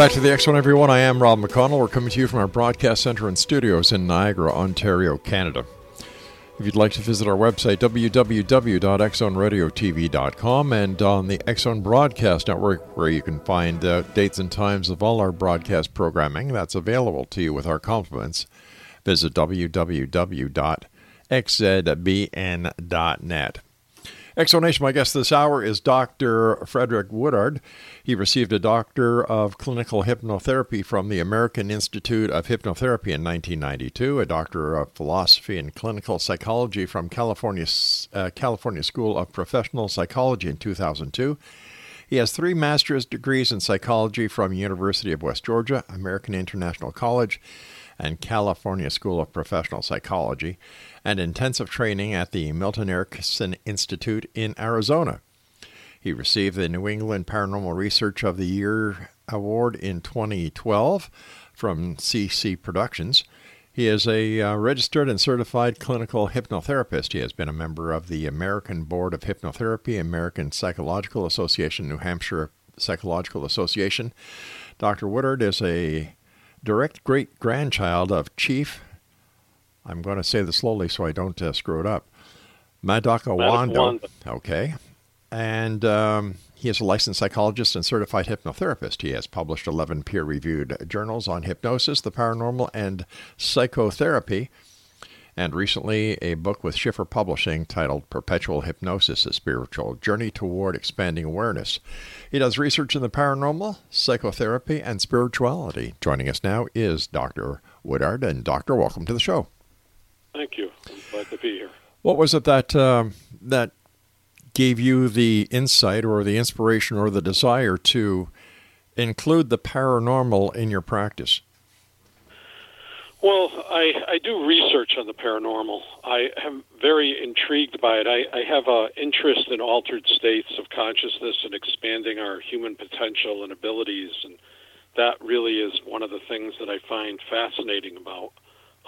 Back to the X Zone, everyone. I am Rob McConnell. We're coming to you from our broadcast center and studios in Niagara, Ontario, Canada. If you'd like to visit our website, www.xzoneradiotv.com, and on the X Zone Broadcast Network, where you can find uh, dates and times of all our broadcast programming that's available to you with our compliments, visit www.xzbn.net. X Zone Nation, my guest this hour is Dr. Frederick Woodard. He received a Doctor of Clinical Hypnotherapy from the American Institute of Hypnotherapy in 1992, a Doctor of Philosophy and Clinical Psychology from California, uh, California School of Professional Psychology in 2002. He has three master's degrees in psychology from University of West Georgia, American International College, and California School of Professional Psychology, and intensive training at the Milton Erickson Institute in Arizona. He received the New England Paranormal Research of the Year Award in 2012 from CeCe Productions. He is a uh, registered and certified clinical hypnotherapist. He has been a member of the American Board of Hypnotherapy, American Psychological Association, New Hampshire Psychological Association. Dr. Woodard is a direct great grandchild of Chief, I'm going to say this slowly so I don't uh, screw it up, Madockawando. Okay. And um, he is a licensed psychologist and certified hypnotherapist. He has published 11 peer reviewed journals on hypnosis, the paranormal, and psychotherapy. And recently, a book with Schiffer Publishing titled Perceptual Hypnosis A Spiritual Journey Toward Expanding Awareness. He does research in the paranormal, psychotherapy, and spirituality. Joining us now is Dr. Woodard. And, Doctor, welcome to the show. Thank you. I'm glad to be here. What was it that, um, that gave you the insight or the inspiration or the desire to include the paranormal in your practice? Well, I, I do research on the paranormal. I am very intrigued by it. I, I have an interest in altered states of consciousness and expanding our human potential and abilities, and that really is one of the things that I find fascinating about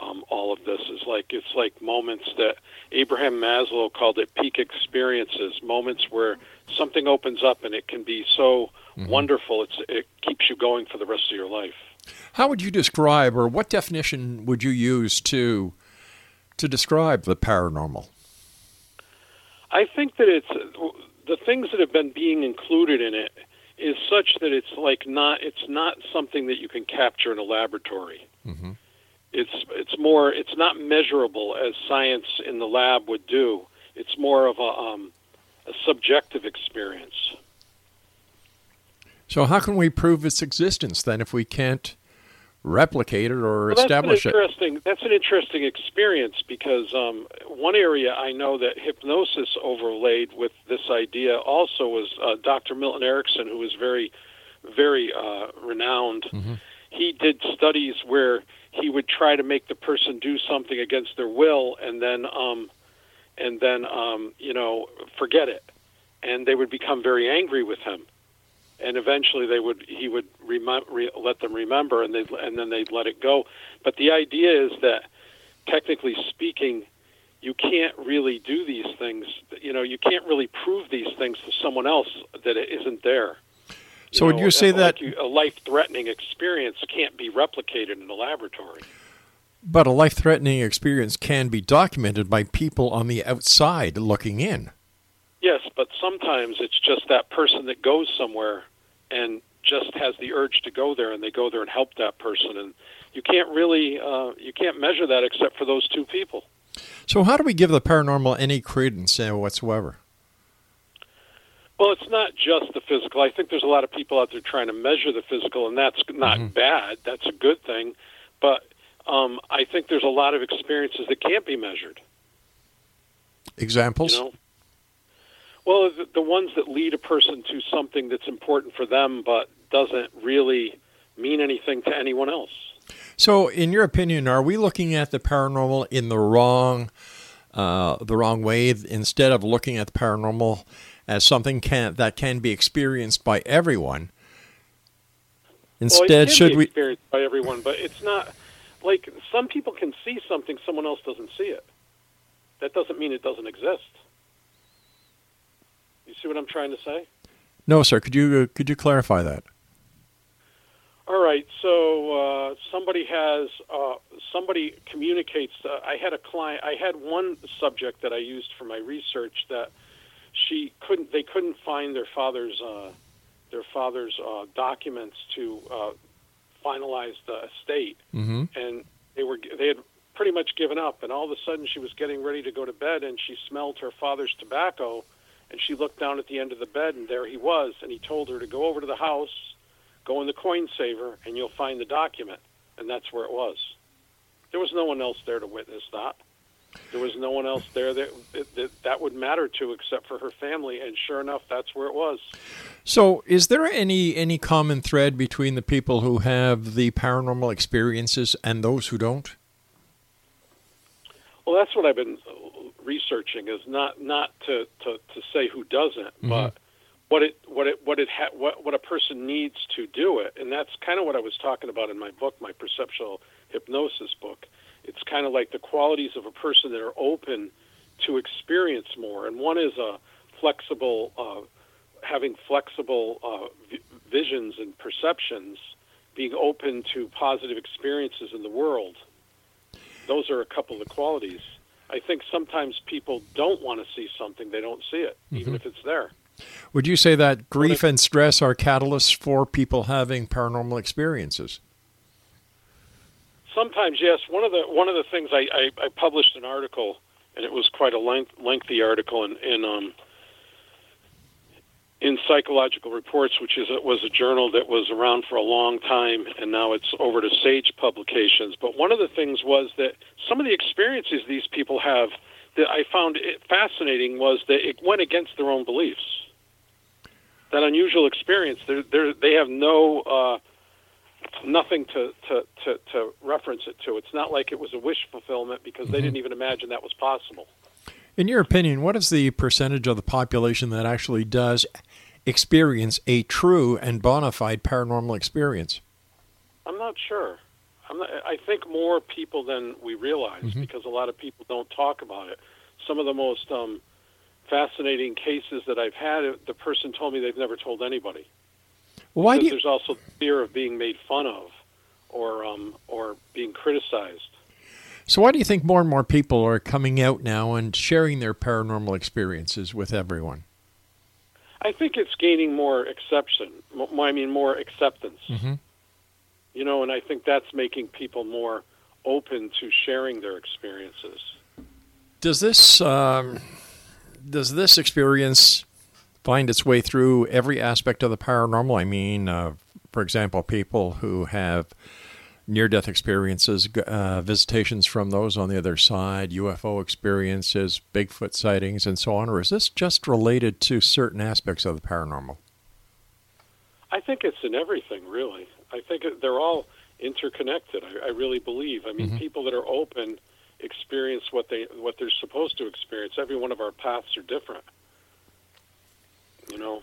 um, all of this. Is like it's like moments that Abraham Maslow called it peak experiences, moments where something opens up and it can be so mm-hmm. wonderful. It's it keeps you going for the rest of your life. How would you describe, or what definition would you use to to describe the paranormal? I think that it's the things that have been being included in it is such that it's like not it's not something that you can capture in a laboratory. Mm-hmm. It's it's more it's not measurable as science in the lab would do. It's more of a, um, a subjective experience. So how can we prove its existence then if we can't replicate it or well, establish that's interesting, it? That's an interesting experience because um, one area I know that hypnosis overlaid with this idea also was uh, Dr. Milton Erickson, who was very, very uh, renowned. Mm-hmm. He did studies where he would try to make the person do something against their will, and then, um, and then, um, you know, forget it, and they would become very angry with him. And eventually they would he would rem- re- let them remember and they and then they'd let it go. But the idea is that technically speaking you can't really do these things you know you can't really prove these things to someone else that it isn't there so know, would you say that a life-threatening experience can't be replicated in a laboratory but a life-threatening experience can be documented by people on the outside looking in Yes, but sometimes it's just that person that goes somewhere and just has the urge to go there, and they go there and help that person, and you can't really uh, you can't measure that except for those two people. So, how do we give the paranormal any credence uh, whatsoever? Well, it's not just the physical. I think there's a lot of people out there trying to measure the physical, and that's not mm-hmm. bad. That's a good thing. but um, I think there's a lot of experiences that can't be measured. Examples? You know, well, the, the ones that lead a person to something that's important for them, but doesn't really mean anything to anyone else. So, in your opinion, are we looking at the paranormal in the wrong, uh, the wrong way? Instead of looking at the paranormal as something can that can be experienced by everyone, instead well, it can should be we? experienced by everyone, but it's not like some people can see something someone else doesn't see it. That doesn't mean it doesn't exist. You see what I'm trying to say? No, sir. Could you could you clarify that? All right. So uh, somebody has uh, somebody communicates. Uh, I had a client. I had one subject that I used for my research that she couldn't. They couldn't find their father's uh, their father's uh, documents to uh, finalize the estate, Mm-hmm. and they were they had pretty much given up. And all of a sudden, she was getting ready to go to bed, and she smelled her father's tobacco. And she looked down at the end of the bed, and there he was. And he told her to go over to the house, go in the coin saver, and you'll find the document. And that's where it was. There was no one else there to witness that. There was no one else there that that, that would matter to except for her family. And sure enough, that's where it was. So, is there any any common thread between the people who have the paranormal experiences and those who don't? Well, that's what I've been researching is not not to, to, to say who doesn't, mm-hmm. but what it what it what it ha- what what a person needs to do it, and that's kind of what I was talking about in my book, my perceptual hypnosis book. It's kind of like the qualities of a person that are open to experience more, and one is a flexible, uh, having flexible uh, v- visions and perceptions, being open to positive experiences in the world. Those are a couple of the qualities. I think sometimes people don't want to see something, they don't see it, even if it's there. Would you say that grief and stress are catalysts for people having paranormal experiences? Sometimes, yes. One of the one of the things I, I, I published an article, and it was quite a length, lengthy article in in, um, in Psychological Reports, which is a, was a journal that was around for a long time, and now it's over to Sage Publications. But one of the things was that some of the experiences these people have that I found it fascinating was that it went against their own beliefs. That unusual experience, they're, they're, they have no. Uh, nothing to, to, to, to reference it to. It's not like it was a wish fulfillment because they didn't even imagine that was possible. In your opinion, what is the percentage of the population that actually does experience a true and bona fide paranormal experience? I'm not sure. I'm not, I think more people than we realize because a lot of people don't talk about it. Some of the most um, fascinating cases that I've had, the person told me they've never told anybody. Why do you, there's also fear of being made fun of or um, or being criticized. so why do you think more and more people are coming out now and sharing their paranormal experiences with everyone? I think it's gaining more exception. I mean, more acceptance. Mhm. You know, and I think that's making people more open to sharing their experiences. Does this um, does this experience find its way through every aspect of the paranormal? I mean, uh, for example, people who have near-death experiences, uh, visitations from those on the other side, UFO experiences, Bigfoot sightings, and so on, or is this just related to certain aspects of the paranormal? I think it's in everything, really. I think they're all interconnected. I, I really believe. I mean, people that are open experience what they what they're supposed to experience. Every one of our paths are different. You know,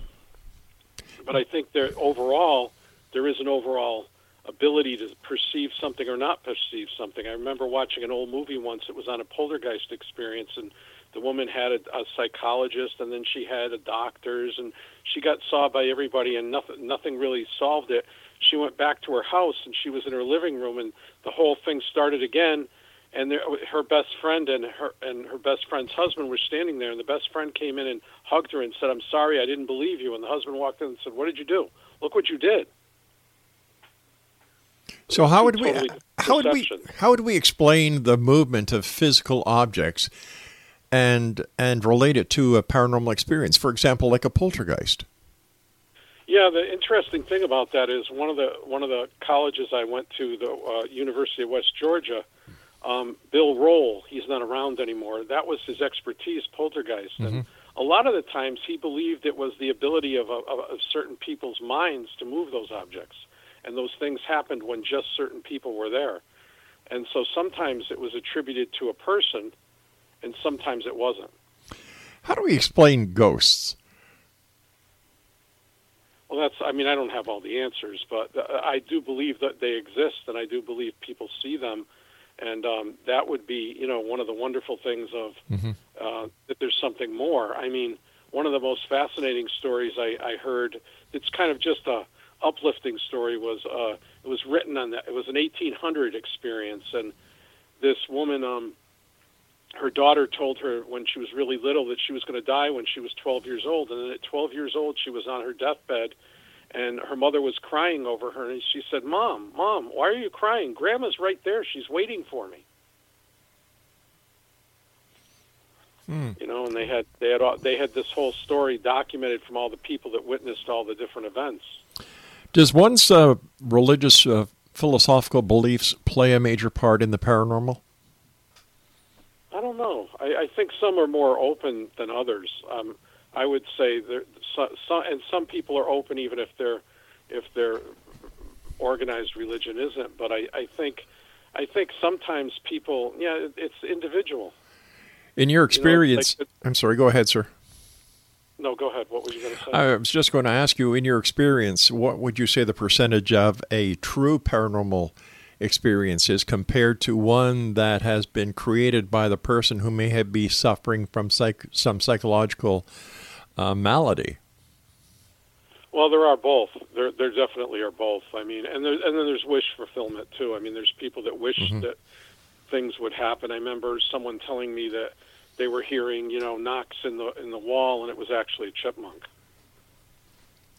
but I think there overall there is an overall ability to perceive something or not perceive something. I remember watching an old movie once. It was on a poltergeist experience, and the woman had a, a psychologist, and then she had a doctors, and she got saw by everybody, and nothing nothing really solved it. She went back to her house, and she was in her living room, and the whole thing started again. And there, her best friend and her and her best friend's husband were standing there, and the best friend came in and hugged her and said, "I'm sorry, I didn't believe you." And the husband walked in and said, "What did you do? Look what you did." So how would we Totally how would we how would we explain the movement of physical objects and and relate it to a paranormal experience? For example, like a poltergeist. Yeah, the interesting thing about that is one of the one of the colleges I went to, the uh, University of West Georgia. Um, Bill Roll, he's not around anymore. That was his expertise, poltergeist, and a lot of the times he believed it was the ability of, of, of certain people's minds to move those objects, and those things happened when just certain people were there, and so sometimes it was attributed to a person, and sometimes it wasn't. How do we explain ghosts? Well, that's. I mean, I don't have all the answers, but uh, I do believe that they exist, and I do believe people see them, and um, that would be, you know, one of the wonderful things of uh, that there's something more. I mean, one of the most fascinating stories I, I heard. It's kind of just a uplifting story. Was uh, it was written on that? It was an 1800 experience, and this woman, um, her daughter told her when she was really little that she was going to die when she was 12 years old, and then at 12 years old she was on her deathbed, and her mother was crying over her, and she said, "Mom, mom, why are you crying? Grandma's right there. She's waiting for me." You know, and they had they had all- they had this whole story documented from all the people that witnessed all the different events. Does one's uh, religious uh, philosophical beliefs play a major part in the paranormal? I don't know. I, I think some are more open than others. Um, I would say there, so, so, and some people are open even if their if their organized religion isn't. But I, I think I think sometimes people, yeah, it, it's individual. In your like experience, the- I'm sorry, go ahead, sir. No, go ahead. What were you going to say? I was just going to ask you, in your experience, what would you say the percentage of a true paranormal experience is compared to one that has been created by the person who may have be suffering from psych- some psychological uh, malady? Well, there are both. There, there definitely are both. I mean, and there, and then there's wish fulfillment too. I mean, there's people that wish that things would happen. I remember someone telling me that they were hearing, you know, knocks in the in the wall, and it was actually a chipmunk.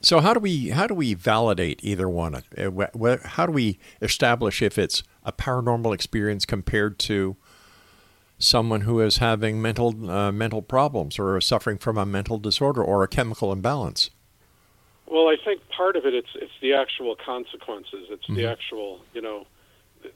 So how do we how do we validate either one? Uh, How do we establish if it's a paranormal experience compared to someone who is having mental uh, mental problems or suffering from a mental disorder or a chemical imbalance? Well, I think part of it it's it's the actual consequences. It's the actual, you know,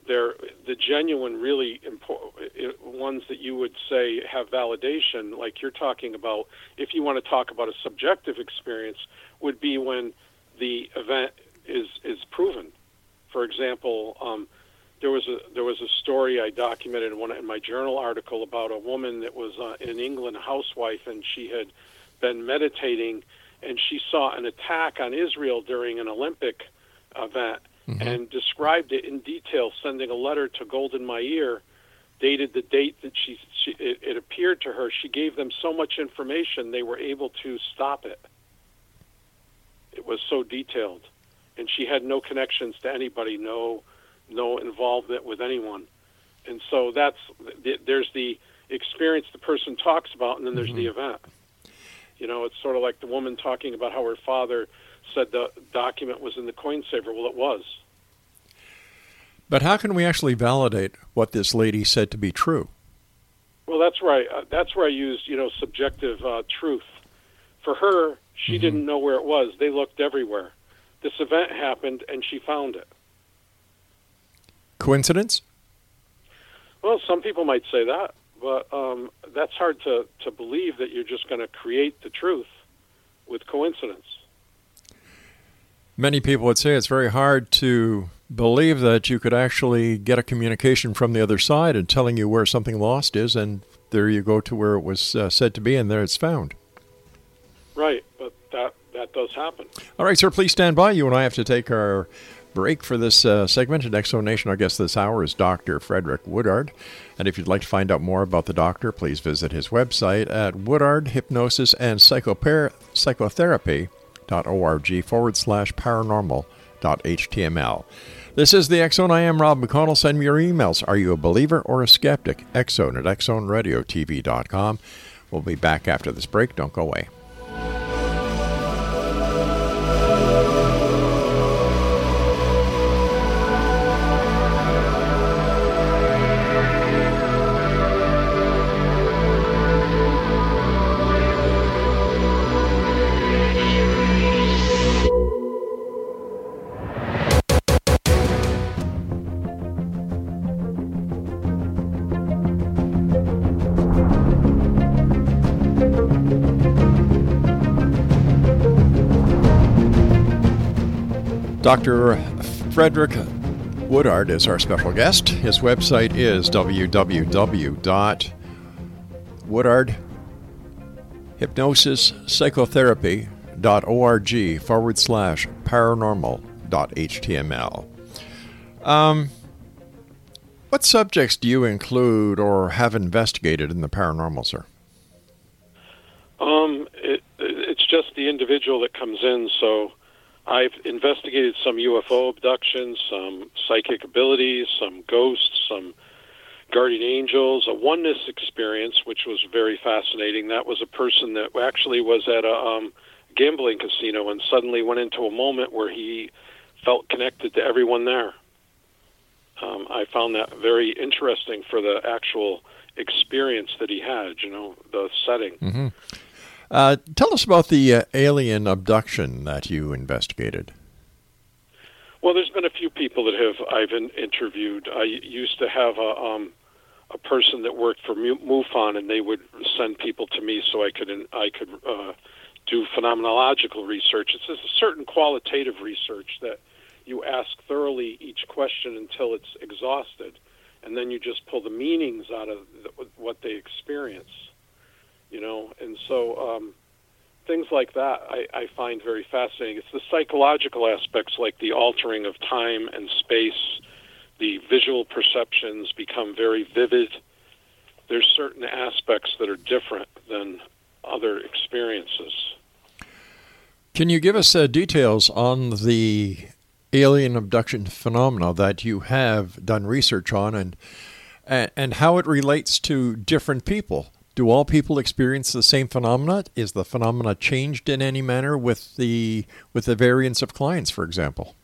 they're the genuine, really important ones that you would say have validation. Like you're talking about, if you want to talk about a subjective experience, would be when the event is is proven. For example, um, there was a there was a story I documented in one in my journal article about a woman that was uh, in England, a housewife, and she had been meditating, and she saw an attack on Israel during an Olympic event, and described it in detail, sending a letter to Golda Meir, dated the date that she, she it, it appeared to her. She gave them so much information they were able to stop it. It was so detailed, and she had no connections to anybody, no no involvement with anyone, and so that's there's the experience the person talks about, and then there's the event. You know, it's sort of like the woman talking about how her father said the document was in the coin saver. Well, it was. But how can we actually validate what this lady said to be true? Well, that's right. Uh, that's where I used, you know, subjective uh, truth. For her, she didn't know where it was. They looked everywhere. This event happened, and she found it. Coincidence? Well, some people might say that, but um, that's hard to, to believe that you're just going to create the truth with coincidence. Many people would say it's very hard to believe that you could actually get a communication from the other side and telling you where something lost is, and there you go to where it was uh, said to be, and there it's found. Right, but that that does happen. All right, sir, please stand by. You and I have to take our break for this uh, segment. At X Zone Nation, our guest this hour is Dr. Frederick Woodard. And if you'd like to find out more about the doctor, please visit his website at Woodard Hypnosis and Psychopar- Psychotherapy.org forward slash paranormal.html. This is the X Zone. I am Rob McConnell. Send me your emails. Are you a believer or a skeptic? xzone at xzoneradiotv.com. We'll be back after this break. Don't go away. Dr. Frederick Woodard is our special guest. His website is www.woodardhypnosispsychotherapy.org forward slash paranormal.html. Um, what subjects do you include or have investigated in the paranormal, sir? Um, it, it's just the individual that comes in. So I've investigated some UFO abductions, some psychic abilities, some ghosts, some guardian angels, a oneness experience, which was very fascinating. That was a person that actually was at a um, gambling casino and suddenly went into a moment where he felt connected to everyone there. Um, I found that very interesting for the actual experience that he had, you know, the setting. Mm-hmm. Uh, tell us about the uh, alien abduction that you investigated. Well, there's been a few people that have I've interviewed. I used to have a um, a person that worked for MUFON, and they would send people to me so I could I could uh, do phenomenological research. It's a certain qualitative research that you ask thoroughly each question until it's exhausted, and then you just pull the meanings out of what they experience you know, and so um, things like that I, I find very fascinating. It's the psychological aspects, like the altering of time and space. The visual perceptions become very vivid. There's certain aspects that are different than other experiences. Can you give us uh, details on the alien abduction phenomena that you have done research on and and how it relates to different people? Do all people experience the same phenomena? Is the phenomena changed in any manner with the with the variance of clients, for example?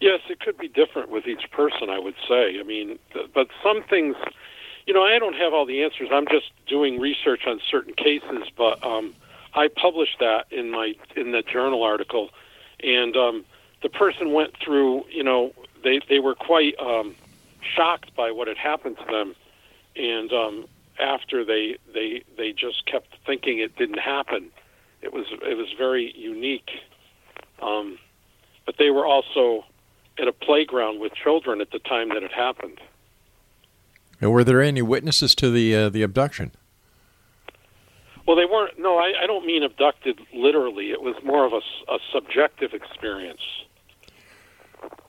Yes, it could be different with each person. I would say. I mean, but some things, you know, I don't have all the answers. I'm just doing research on certain cases, but um, I published that in my in the journal article, and um, the person went through. You know, they they were quite um, shocked by what had happened to them, and um, after they they they just kept thinking it didn't happen. It was it was very unique. Um, but they were also at a playground with children at the time that it happened. And were there any witnesses to the uh, the abduction? Well, they weren't. No, I, I don't mean abducted literally. It was more of a, a subjective experience.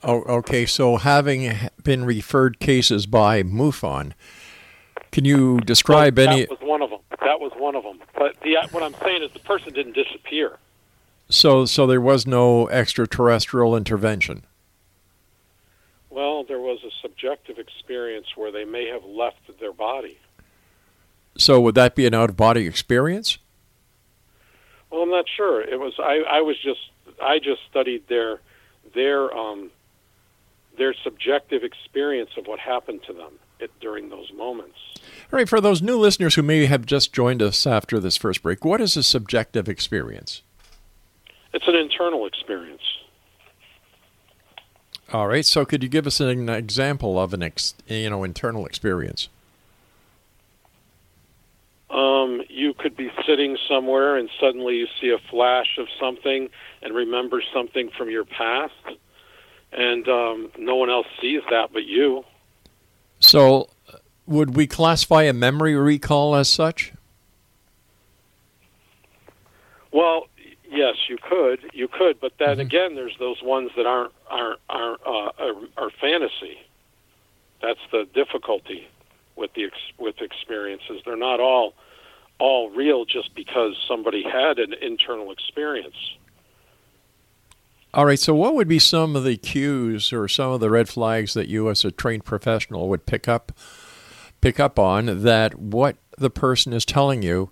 Oh, okay. So, having been referred cases by MUFON, can you describe well, any? That was one of them. That was one of them. But the what I'm saying is the person didn't disappear. So, so there was no extraterrestrial intervention. Well, there was a subjective experience where they may have left their body. So, would that be an out-of-body experience? Well, I'm not sure. It was. I, I was just. I just studied their their um, their subjective experience of what happened to them it, during those moments. All right, for those new listeners who may have just joined us after this first break, what is a subjective experience? It's an internal experience. All right, so could you give us an example of an ex, you know internal experience? Um, you could be sitting somewhere and suddenly you see a flash of something and remember something from your past, and um, no one else sees that but you. So, would we classify a memory recall as such? Well, yes, you could. You could, but then mm-hmm. again, there's those ones that aren't aren't aren't uh, are, are fantasy. That's the difficulty with the with experiences. They're not all all real just because somebody had an internal experience. All right. So, what would be some of the cues or some of the red flags that you, as a trained professional, would pick up pick up on that what the person is telling you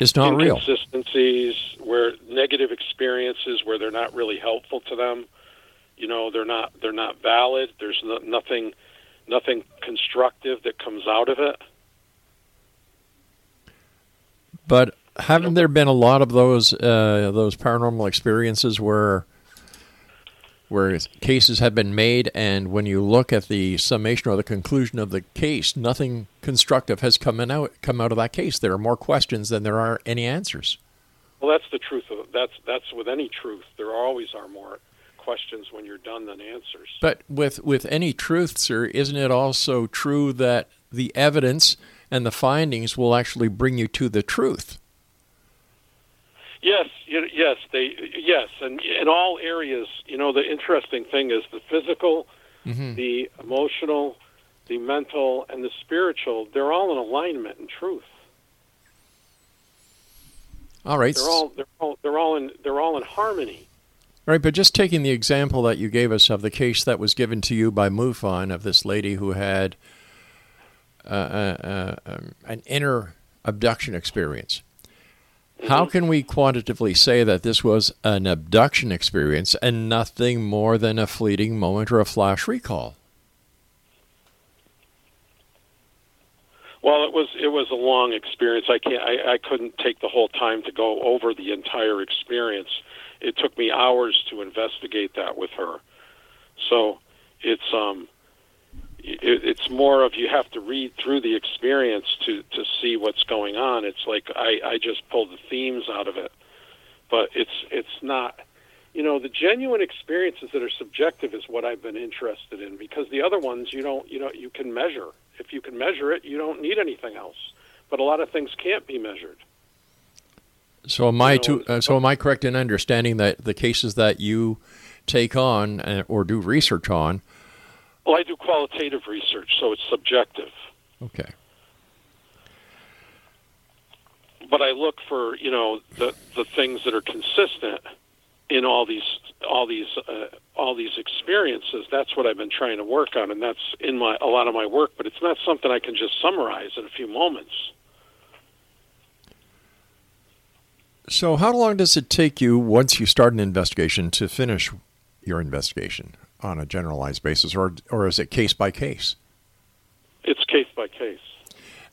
is not real? Inconsistencies, where negative experiences, where they're not really helpful to them. You know, they're not they're not valid. There's no, nothing nothing constructive that comes out of it. But haven't there been a lot of those uh, those paranormal experiences where where cases have been made, and when you look at the summation or the conclusion of the case, nothing constructive has come out come out of that case. There are more questions than there are any answers. Well, that's the truth of that's that's with any truth. There always are more questions when you're done than answers. But with with any truth, sir, isn't it also true that the evidence and the findings will actually bring you to the truth? Yes, yes, they yes, and in all areas, you know, the interesting thing is the physical, Mm-hmm. the emotional, the mental, and the spiritual. They're all in alignment and truth. All right. They're all they're all they're all in they're all in harmony. Right, but just taking the example that you gave us of the case that was given to you by MUFON of this lady who had uh, uh, uh, um, an inner abduction experience. How can we quantitatively say that this was an abduction experience and nothing more than a fleeting moment or a flash recall? Well, it was it was a long experience. I can't I, I couldn't take the whole time to go over the entire experience. It took me hours to investigate that with her. So it's um it, it's more of you have to read through the experience to to see what's going on. It's like I I just pulled the themes out of it, but it's it's not. You know, the genuine experiences that are subjective is what I've been interested in because the other ones you don't you know you can measure. If you can measure it, you don't need anything else. But a lot of things can't be measured. So am I to, uh, so am I correct in understanding that the cases that you take on uh, or do research on? Well, I do qualitative research, so it's subjective. Okay. but I look for you know the the things that are consistent in all these all these uh, all these experiences. That's what I've been trying to work on, and that's in my a lot of my work. But it's not something I can just summarize in a few moments. So, how long does it take you once you start an investigation to finish your investigation on a generalized basis, or or is it case by case? It's case by case.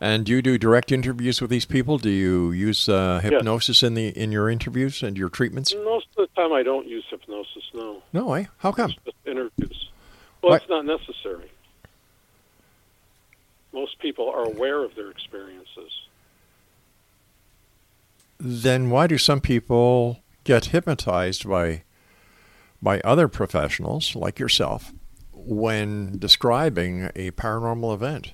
And do you do direct interviews with these people? Do you use uh, hypnosis in the in your interviews and your treatments? Most of the time, I don't use hypnosis. No, No, eh? How come? just interviews. Well, What? it's not necessary. Most people are aware of their experiences. Then why do some people get hypnotized by by other professionals like yourself when describing a paranormal event?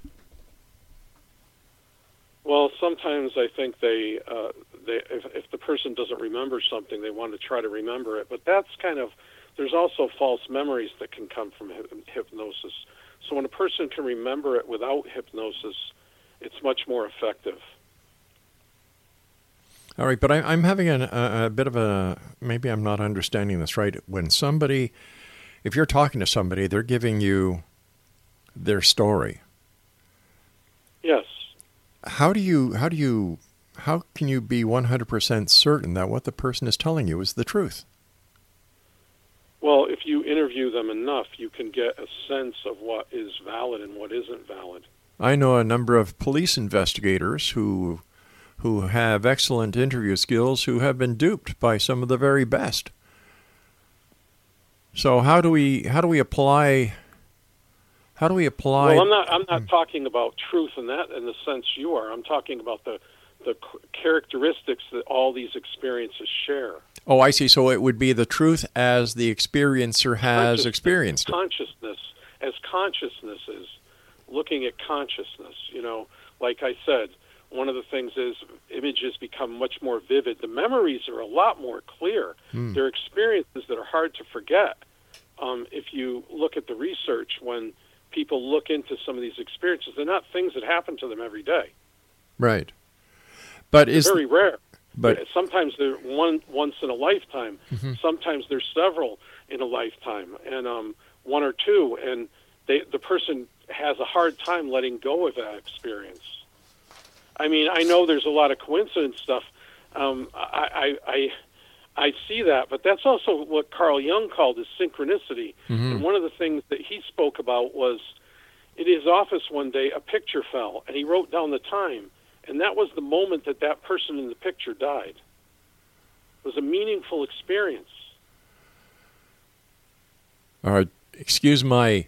Well, sometimes I think they, uh, they if, if the person doesn't remember something, they want to try to remember it. But that's kind of there's also false memories that can come from hy- hypnosis. So when a person can remember it without hypnosis, it's much more effective. All right, but I, I'm having an, a, a bit of a maybe I'm not understanding this right. When somebody, if you're talking to somebody, they're giving you their story. Yes. How do you how do you how can you be 100% certain that what the person is telling you is the truth? Well, if you interview them enough, you can get a sense of what is valid and what isn't valid. I know a number of police investigators who who have excellent interview skills who have been duped by some of the very best. So how do we how do we apply how do we apply Well, I'm not. I'm not hmm. talking about truth in that in the sense you are. I'm talking about the the characteristics that all these experiences share. Oh, I see. So it would be the truth as the experiencer has Consciousness- experienced it. consciousness as consciousness is looking at consciousness. You know, like I said, one of the things is images become much more vivid. The memories are a lot more clear. They're experiences that are hard to forget. Um, if you look at the research, when people look into some of these experiences, they're not things that happen to them every day. Right. But is very rare. but sometimes they're one once in a lifetime. Mm-hmm. Sometimes there's several in a lifetime, and um, one or two, and they, the person has a hard time letting go of that experience. I mean, I know there's a lot of coincidence stuff. Um, I, I, I, I see that, but that's also what Carl Jung called as synchronicity. And one of the things that he spoke about was in his office one day, a picture fell, and he wrote down the time, and that was the moment that that person in the picture died. It was a meaningful experience. uh, excuse my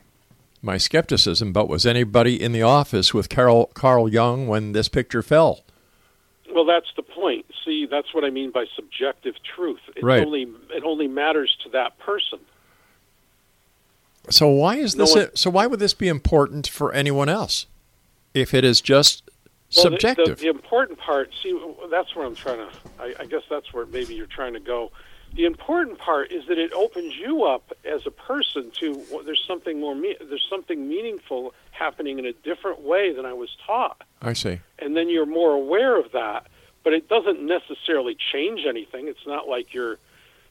my skepticism, but was anybody in the office with Carl Carl Jung when this picture fell? Well, that's the point. See, that's what I mean by subjective truth. It Right. only it only matters to that person. So why is No this? one- so why would this be important for anyone else? If it is just Well, the- subjective. The, the, important part, see, that's where I'm trying to. I, I guess that's where maybe you're trying to go. The important part is that it opens you up as a person to well, there's something more. Me- there's something meaningful happening in a different way than I was taught, I see. and then you're more aware of that. But it doesn't necessarily change anything. It's not like you're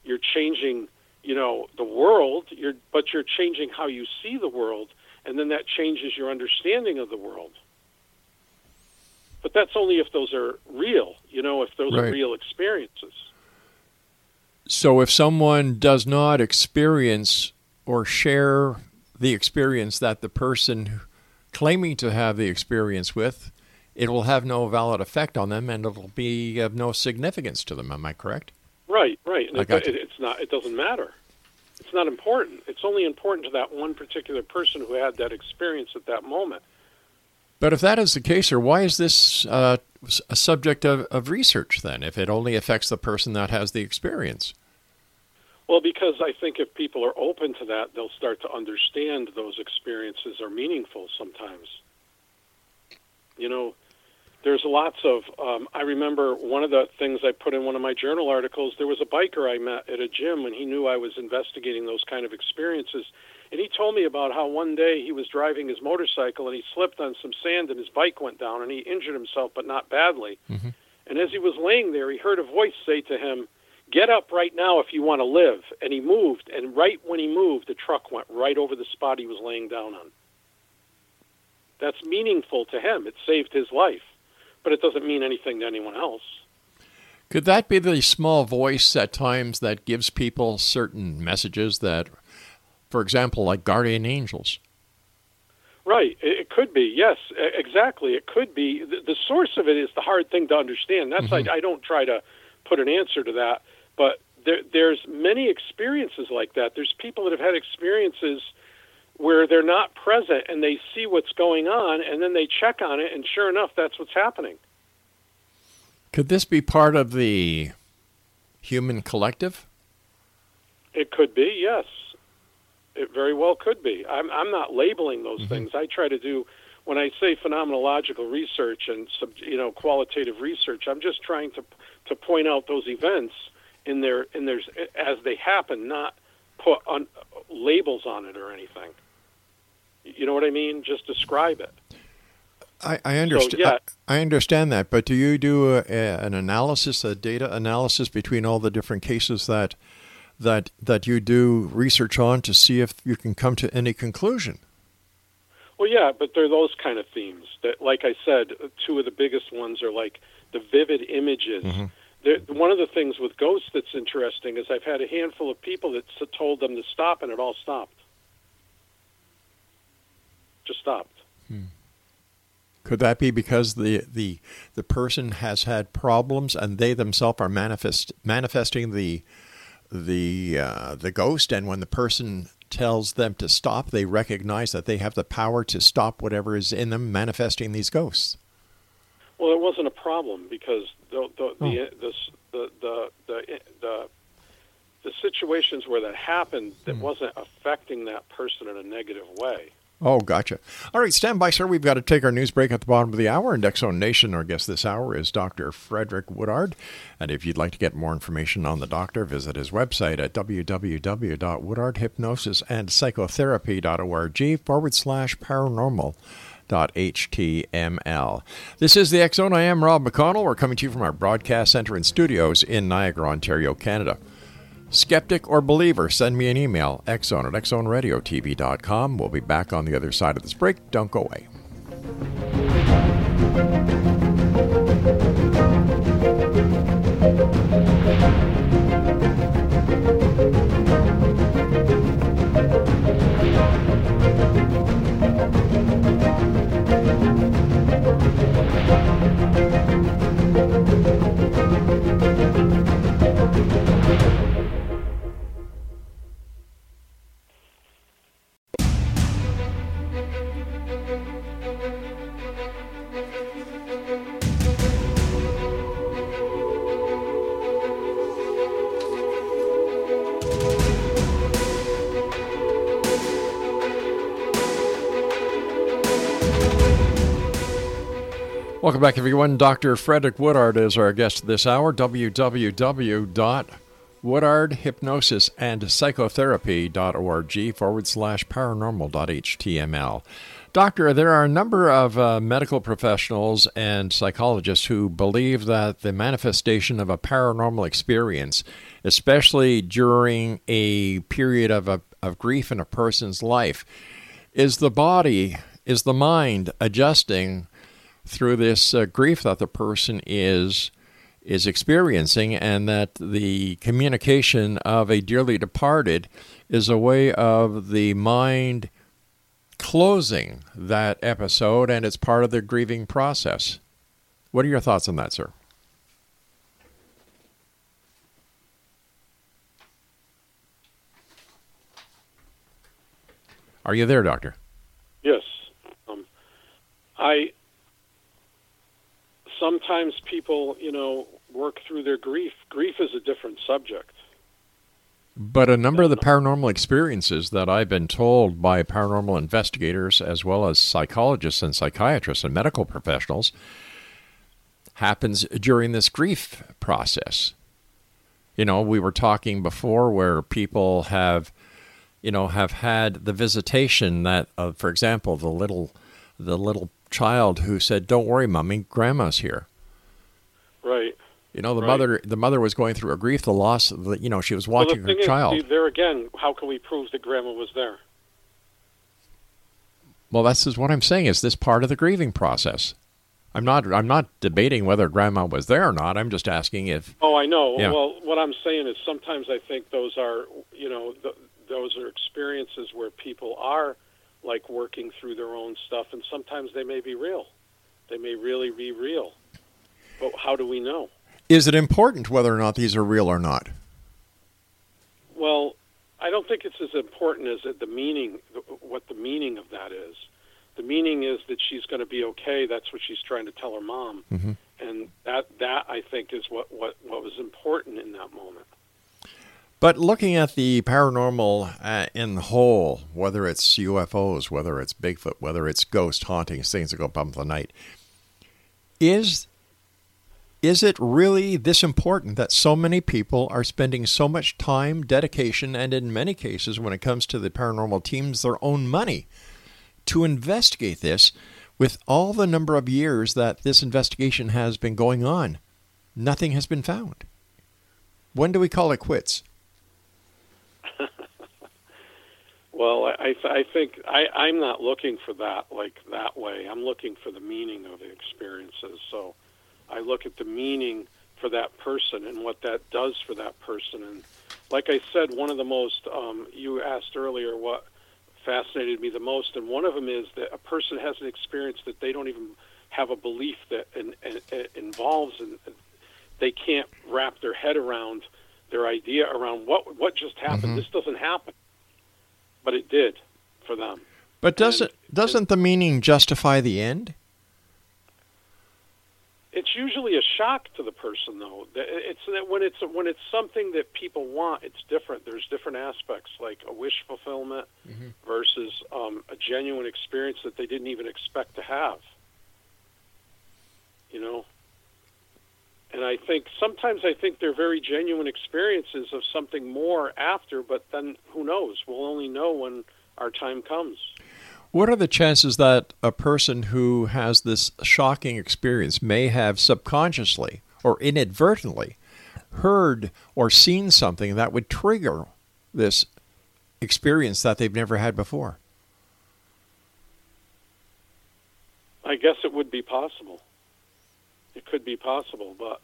you're changing, you know, the world. You're but you're changing how you see the world, and then that changes your understanding of the world. But that's only if those are real, you know, if those are real experiences. So if someone does not experience or share the experience that the person claiming to have the experience with, it will have no valid effect on them and it'll be of no significance to them. Am I correct? Right, right. It, it, it's not. It doesn't matter. It's not important. It's only important to that one particular person who had that experience at that moment. But if that is the case, or why is this uh, a subject of, of research then, if it only affects the person that has the experience? Well, because I think if people are open to that, they'll start to understand those experiences are meaningful sometimes. You know, there's lots of. Um, I remember one of the things I put in one of my journal articles. There was a biker I met at a gym and he knew I was investigating those kind of experiences, and he told me about how one day he was driving his motorcycle and he slipped on some sand and his bike went down and he injured himself, but not badly. Mhm. And as he was laying there, he heard a voice say to him, get up right now if you want to live. And he moved, and right when he moved, the truck went right over the spot he was laying down on. That's meaningful to him. It saved his life, but it doesn't mean anything to anyone else. Could that be the small voice at times that gives people certain messages that, for example, like guardian angels? Right. It, could be. Yes, exactly. It could be. The, source of it is the hard thing to understand. That's Mhm. I, I don't try to put an answer to that, but there, there's many experiences like that. There's people that have had experiences where they're not present and they see what's going on and then they check on it and sure enough that's what's happening. Could this be part of the human collective? It could be, yes. It very well could be. I'm I'm not labeling those Mhm. things. I try to do when I say phenomenological research and sub, you know qualitative research. I'm just trying to to point out those events in their in their as they happen, not put on labels on it or anything. You know what I mean? Just describe it. I, I understand. yeah. I, I understand that, but do you do a, a, an analysis, a data analysis between all the different cases that that that you do research on to see if you can come to any conclusion? Well, yeah, but they're those kind of themes that, like I said, two of the biggest ones are like the vivid images. Mhm. There, one of the things with ghosts that's interesting is I've had a handful of people that told them to stop, and it all stopped. Just stopped. Could that be because the the the person has had problems and they themselves are manifest manifesting the the uh, the ghost, and when the person tells them to stop, they recognize that they have the power to stop whatever is in them manifesting these ghosts. Well, it wasn't a problem because the the Oh. the, the, the, the, the, the the situations where that happened that Hmm. wasn't affecting that person in a negative way. Oh, gotcha. All right, stand by, sir. We've got to take our news break at the bottom of the hour. And X Zone Nation, our guest this hour is Dr. Frederick Woodard. And if you'd like to get more information on the doctor, visit his website at www.woodardhypnosisandpsychotherapy.org forward slash paranormal. HTML. This is the Zone. I am Rob McConnell. We're coming to you from our broadcast center and studios in Niagara, Ontario, Canada. Skeptic or believer, send me an email, xzone at xzoneradiotv.com. We'll be back on the other side of this break. Don't go away. Welcome back, everyone. Dr. Frederick Woodard is our guest this hour. www.woodardhypnosisandpsychotherapy.org forward slash paranormal.html. Doctor, there are a number of uh, medical professionals and psychologists who believe that the manifestation of a paranormal experience, especially during a period of, a, of grief in a person's life, is the body, is the mind adjusting through this uh, grief that the person is is experiencing and that the communication of a dearly departed is a way of the mind closing that episode and it's part of the grieving process. What are your thoughts on that, sir? Are you there, doctor? Yes. Um, I sometimes people, you know, work through their grief. Grief is a different subject. But a number of the paranormal experiences that I've been told by paranormal investigators, as well as psychologists and psychiatrists and medical professionals, happens during this grief process. You know, we were talking before where people have, you know, have had the visitation that, uh, for example, the little, the little child who said, "Don't worry, mommy, grandma's here." Right. You know, the Right. mother the mother was going through a grief, the loss. Of the, you know, she was watching well, the her child. See, there again, how can we prove that grandma was there? Well, that's is what I'm saying. Is this part of the grieving process? I'm not. I'm not debating whether grandma was there or not. I'm just asking if. Oh, I know. Yeah. Well, what I'm saying is sometimes I think those are, you know, th- those are experiences where people are like working through their own stuff, and sometimes they may be real. They may really be real. But how do we know? Is it important whether or not these are real or not? Well, I don't think it's as important as the meaning, what the meaning of that is. The meaning is that she's going to be okay. That's what she's trying to tell her mom, Mhm. and that that I think is what what what was important in that moment. But looking at the paranormal uh, in the whole, whether it's UFOs, whether it's Bigfoot, whether it's ghost hauntings, things that go bump the night, is is it really this important that so many people are spending so much time, dedication, and in many cases, when it comes to the paranormal teams, their own money to investigate this with all the number of years that this investigation has been going on? Nothing has been found. When do we call it quits? Well, I I, think I I'm not looking for that like that way. I'm looking for the meaning of the experiences. So I look at the meaning for that person and what that does for that person. And like I said, one of the most um, you asked earlier what fascinated me the most, and one of them is that a person has an experience that they don't even have a belief that in, in, in involves, and they can't wrap their head around their idea around what what just happened. This doesn't happen, but it did for them. But doesn't doesn't the meaning justify the end? It's usually a shock to the person, though. It's that when it's when it's something that people want, it's different. There's different aspects, like a wish fulfillment versus um, a genuine experience that they didn't even expect to have. You know, and I think sometimes I think they're very genuine experiences of something more after, but then who knows? We'll only know when our time comes. What are the chances that a person who has this shocking experience may have subconsciously or inadvertently heard or seen something that would trigger this experience that they've never had before? I guess it would be possible. Could be possible, but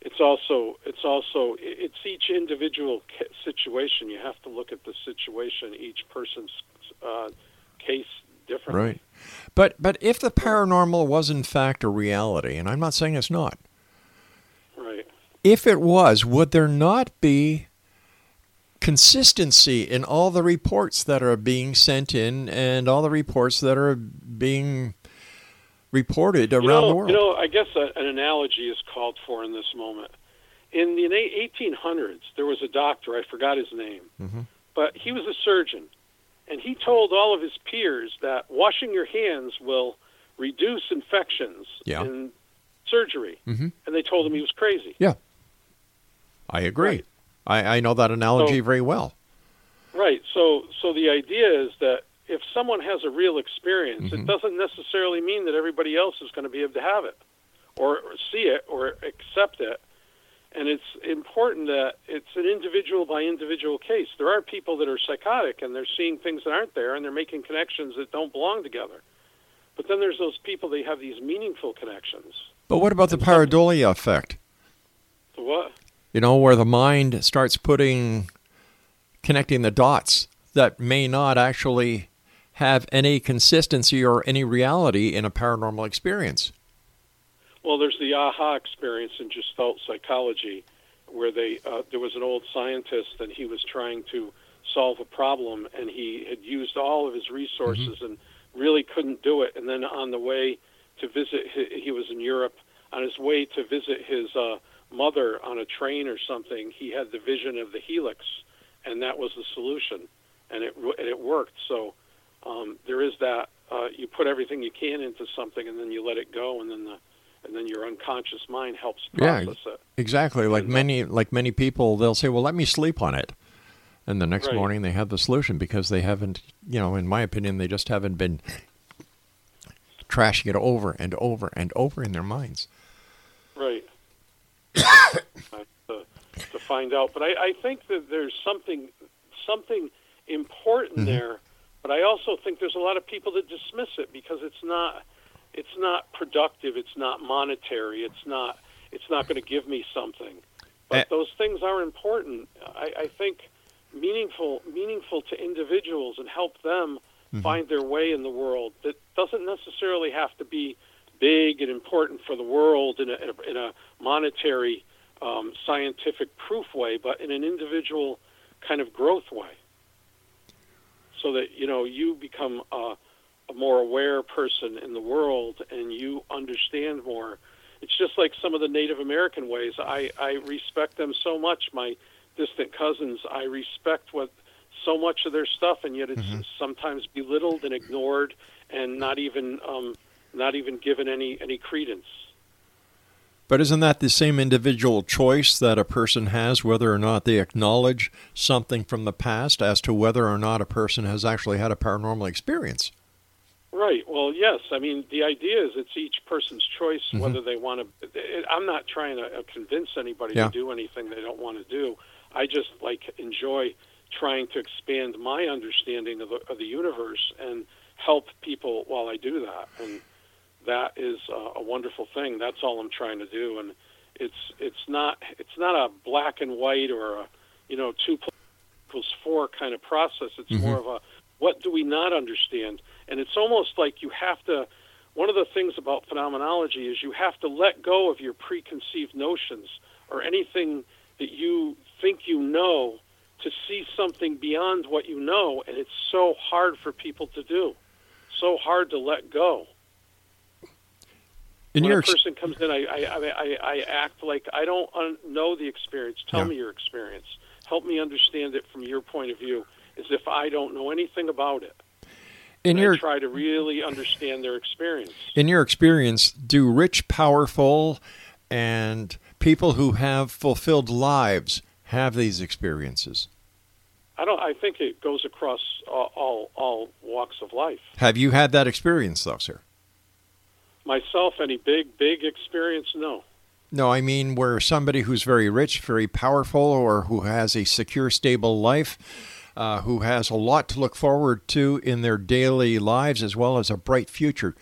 it's also it's also it's each individual situation. You have to look at the situation, each person's uh, case differently. Right. But but if the paranormal was in fact a reality, and I'm not saying it's not, Right. if it was, would there not be consistency in all the reports that are being sent in and all the reports that are being reported around you know, the world? You know, I guess a, an analogy is called for in this moment. In the 1800s, there was a doctor. I forgot his name, Mhm. but he was a surgeon, and he told all of his peers that washing your hands will reduce infections Yeah. in surgery, Mhm. and they told him he was crazy. Yeah. I agree. Right. I, I know that analogy So- very well. Right. So, so the idea is that if someone has a real experience, Mhm. it doesn't necessarily mean that everybody else is going to be able to have it, or, or see it, or accept it. And it's important that it's an individual by individual case. There are people that are psychotic and they're seeing things that aren't there, and they're making connections that don't belong together. But then there's those people that have these meaningful connections. But what about the pareidolia effect? So what? You know, where the mind starts putting, connecting the dots that may not actually have any consistency or any reality in a paranormal experience. Well, there's the aha experience in Gestalt psychology, where they uh, there was an old scientist and he was trying to solve a problem, and he had used all of his resources and really couldn't do it. And then on the way to visit, he, he was in Europe. On his way to visit his uh, mother on a train or something, he had the vision of the helix, and that was the solution, and it and it worked. So um, there is that. Uh, you put everything you can into something, and then you let it go, and then the and then your unconscious mind helps Yeah. process it. Exactly. Like And, uh, many like many people they'll say, Well let me sleep on it and the next Right. morning they have the solution because they haven't you know, in my opinion, they just haven't been trashing it over and over and over in their minds. Right. to, to find out, but I, I think that there's something something important Mhm. there. But I also think there's a lot of people that dismiss it because it's not it's not productive. It's not monetary. It's not it's not going to give me something. But Eh. those things are important. I, I think meaningful meaningful to individuals and help them Mhm. find their way in the world. That doesn't necessarily have to be big and important for the world in a, in a, in a monetary, um, scientific proof way, but in an individual kind of growth way. So that you know you become a, a more aware person in the world and you understand more. It's just like some of the Native American ways. I, I respect them so much. My distant cousins, I respect what so much of their stuff, and yet it's Mhm. sometimes belittled and ignored, and not even um, not even given any any credence. But isn't that the same individual choice that a person has whether or not they acknowledge something from the past as to whether or not a person has actually had a paranormal experience? Right. Well, yes. I mean, the idea is it's each person's choice Mhm. whether they want to. I'm not trying to uh, convince anybody Yeah. to do anything they don't want to do. I just like enjoy trying to expand my understanding of the, of the universe and help people while I do that. And that is a wonderful thing. That's all I'm trying to do. And it's it's not it's not a black and white or a you know two plus equals four kind of process. It's Mhm. more of a what do we not understand? And it's almost like you have to. One of the things about phenomenology is you have to let go of your preconceived notions or anything that you think you know to see something beyond what you know, and it's so hard for people to do. So hard to let go. In when your a person comes in, I I, I, I act like I don't un- know the experience. Tell Yeah. me your experience. Help me understand it from your point of view, as if I don't know anything about it. in And your I try to really understand their experience. in your experience, do rich, powerful, and people who have fulfilled lives have these experiences? I don't. I think it goes across all all, all walks of life. Have you had that experience, though, sir? Myself, any big big experience? No. No, I mean where somebody who's very rich, very powerful, or who has a secure, stable life, uh, who has a lot to look forward to in their daily lives as well as a bright future.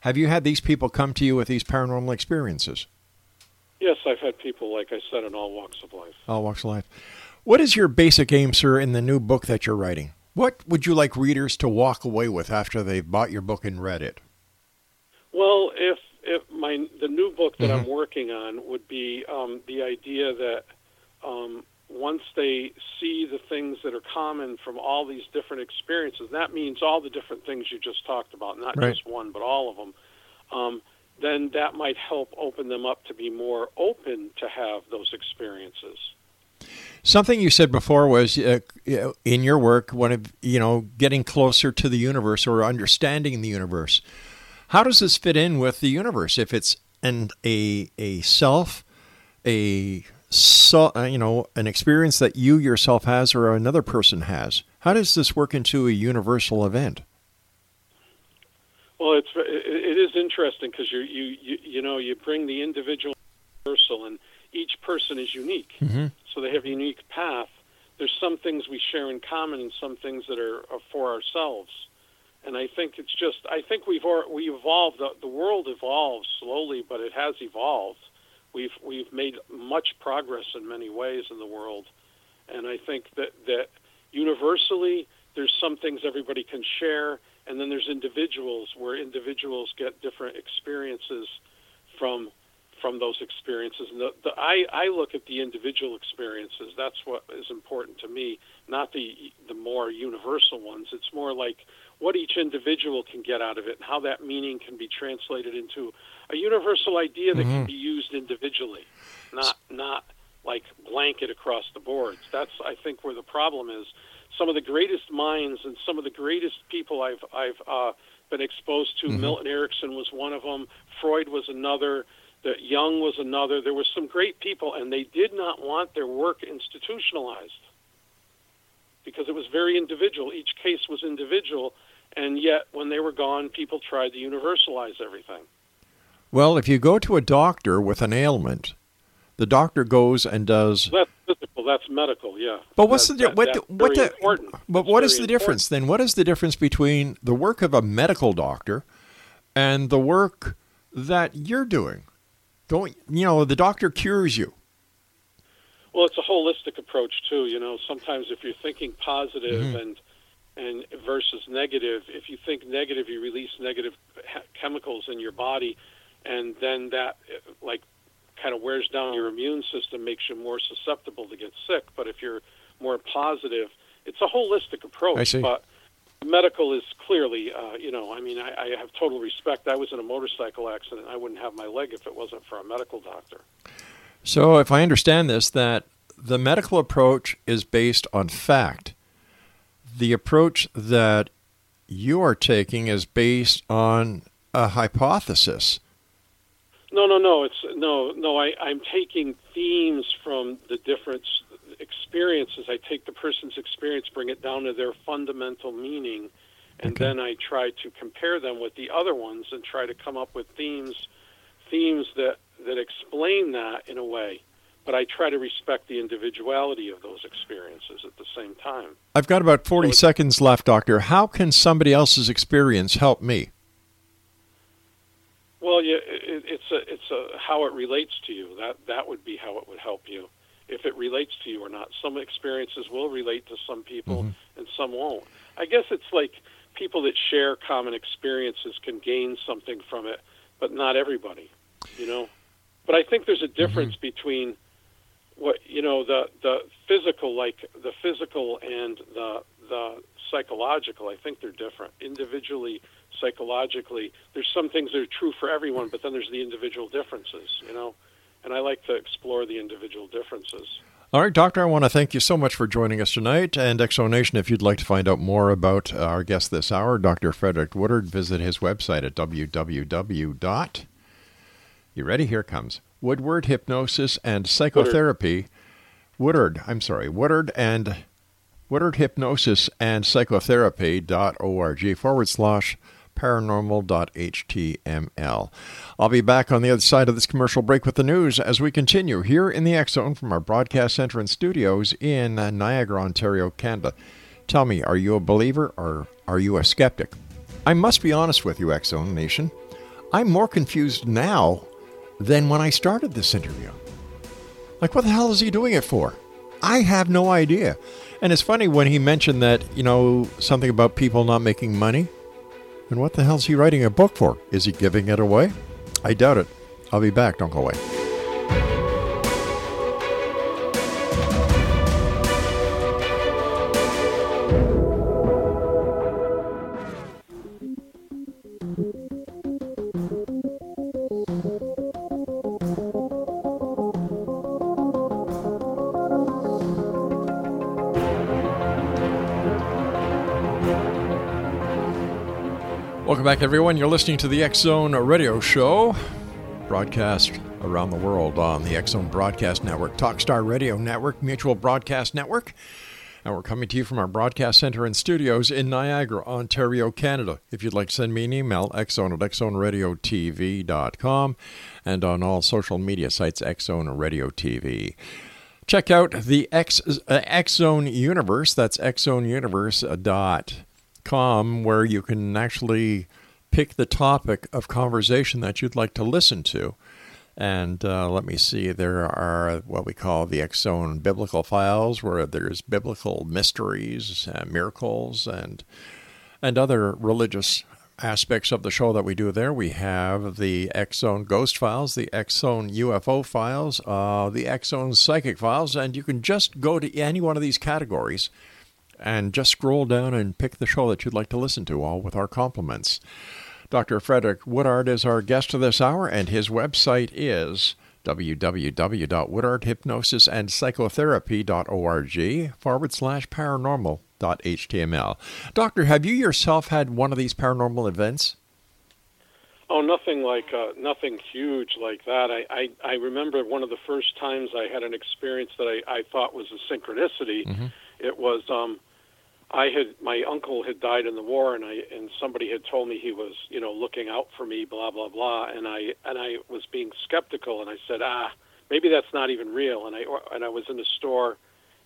Have you had these people come to you with these paranormal experiences? Yes, I've had people, like I said, in all walks of life. All walks of life. What is your basic aim, sir, in the new book that you're writing? What would you like readers to walk away with after they've bought your book and read it? Well, if if my the new book that I'm Mhm. working on would be um, the idea that um, once they see the things that are common from all these different experiences, that means all the different things you just talked about, not Right. just one, but all of them. Um, then that might help open them up to be more open to have those experiences. Something you said before was uh, in your work, one of you know getting closer to the universe or understanding the universe. How does this fit in with the universe? If it's an a a self, a so, uh, you know, an experience that you yourself has or another person has, how does this work into a universal event? Well, it's it is interesting because you you you know you bring the individual universal, and each person is unique, mm-hmm. so they have a unique path. There's some things we share in common, and some things that are, are for ourselves. And I think it's just I think we've we evolved. The, the world evolves slowly, but it has evolved. We've we've made much progress in many ways in the world, and I think that that universally there's some things everybody can share and then there's individuals where individuals get different experiences from from those experiences. And the, the, I, I look at the individual experiences. That's what is important to me, not the the more universal ones. It's more like what each individual can get out of it, and how that meaning can be translated into a universal idea that mm-hmm. can be used individually, not not like blanket across the boards. That's I think where the problem is some of the greatest minds and some of the greatest people I've I've uh, been exposed to. Mm-hmm. Milton Erickson was one of them. Freud was another. That Jung was another. There were some great people, and they did not want their work institutionalized because it was very individual. Each case was individual, and yet when they were gone, people tried to universalize everything. Well, if you go to a doctor with an ailment, the doctor goes and does. That's physical. That's medical. Yeah. But what's that, the that, what the, what the important. but what is the difference then? What is the difference between the work of a medical doctor and the work that you're doing? Don't you know the doctor cures you? Well, it's a holistic approach too. You know, sometimes if you're thinking positive Mm-hmm. and and versus negative, if you think negative, you release negative chemicals in your body, and then that like kind of wears down your immune system, makes you more susceptible to get sick. But if you're more positive, it's a holistic approach. I see. But medical is clearly, uh, you know, I mean, I, I have total respect. I was in a motorcycle accident. I wouldn't have my leg if it wasn't for a medical doctor. So, if I understand this, that the medical approach is based on fact. The approach that you are taking is based on a hypothesis. No, no, no. It's no, no. I, I'm taking themes from the different experiences. I take the person's experience, bring it down to their fundamental meaning, and Okay. then I try to compare them with the other ones and try to come up with themes, themes that that explain that in a way. But I try to respect the individuality of those experiences at the same time. I've got about 40 So seconds left, Doctor. How can somebody else's experience help me? Well, yeah, it, it's a it's a how it relates to you. That that would be how it would help you, if it relates to you or not. Some experiences will relate to some people, mm-hmm. and some won't. I guess it's like people that share common experiences can gain something from it, but not everybody, you know. But I think there's a mm-hmm. difference between what you know the the physical, like the physical and the the psychological. I think they're different individually psychologically there's some things that are true for everyone but then there's the individual differences you know and i like to explore the individual differences All right, Doctor, I want to thank you so much for joining us tonight. And X Zone Nation, if you'd like to find out more about our guest this hour, Dr. Frederick Woodard, visit his website at www. You ready? Here comes. Woodward Hypnosis and Psychotherapy. Woodard, I'm sorry, Woodard and Woodard Hypnosis and Psychotherapy.org forward slash paranormal.html. I'll be back on the other side of this commercial break with the news as we continue here in the X Zone from our broadcast center and studios in Niagara, Ontario, Canada. Tell me, are you a believer or are you a skeptic? I must be honest with you, X Zone Nation. I'm more confused now than when I started this interview. Like, what the hell is he doing it for? I have no idea. And it's funny when he mentioned that, you know, something about people not making money. And what the hell's he writing a book for? Is he giving it away? I doubt it. I'll be back. Don't go away. Welcome back, everyone. You're listening to the X Zone Radio Show, broadcast around the world on the X Zone Broadcast Network, Talkstar Radio Network, Mutual Broadcast Network. And we're coming to you from our broadcast center and studios in Niagara, Ontario, Canada. If you'd like to send me an email, xzone at xzoneradiotv.com and on all social media sites, Xzone Radio TV. Check out the X, uh, Xzone Universe. That's xzoneuniverse.com com where you can actually pick the topic of conversation that you'd like to listen to. And uh, let me see, there are what we call the Zone biblical files, where there's biblical mysteries, uh, miracles, and and other religious aspects of the show that we do there. We have the Zone Ghost Files, the Zone UFO Files, uh, the Zone Psychic Files, and you can just go to any one of these categories and just scroll down and pick the show that you'd like to listen to, all with our compliments. Dr. Frederick Woodard is our guest of this hour, and his website is www.woodardhypnosisandpsychotherapy.org forward slash paranormal.html. Doctor, have you yourself had one of these paranormal events? Oh, nothing like uh, nothing huge like that. I, I I remember one of the first times I had an experience that I, I thought was a synchronicity. Mm-hmm. It was um, I had my uncle had died in the war, and I and somebody had told me he was you know looking out for me, blah blah blah, and I and I was being skeptical, and I said ah maybe that's not even real, and I and I was in a store,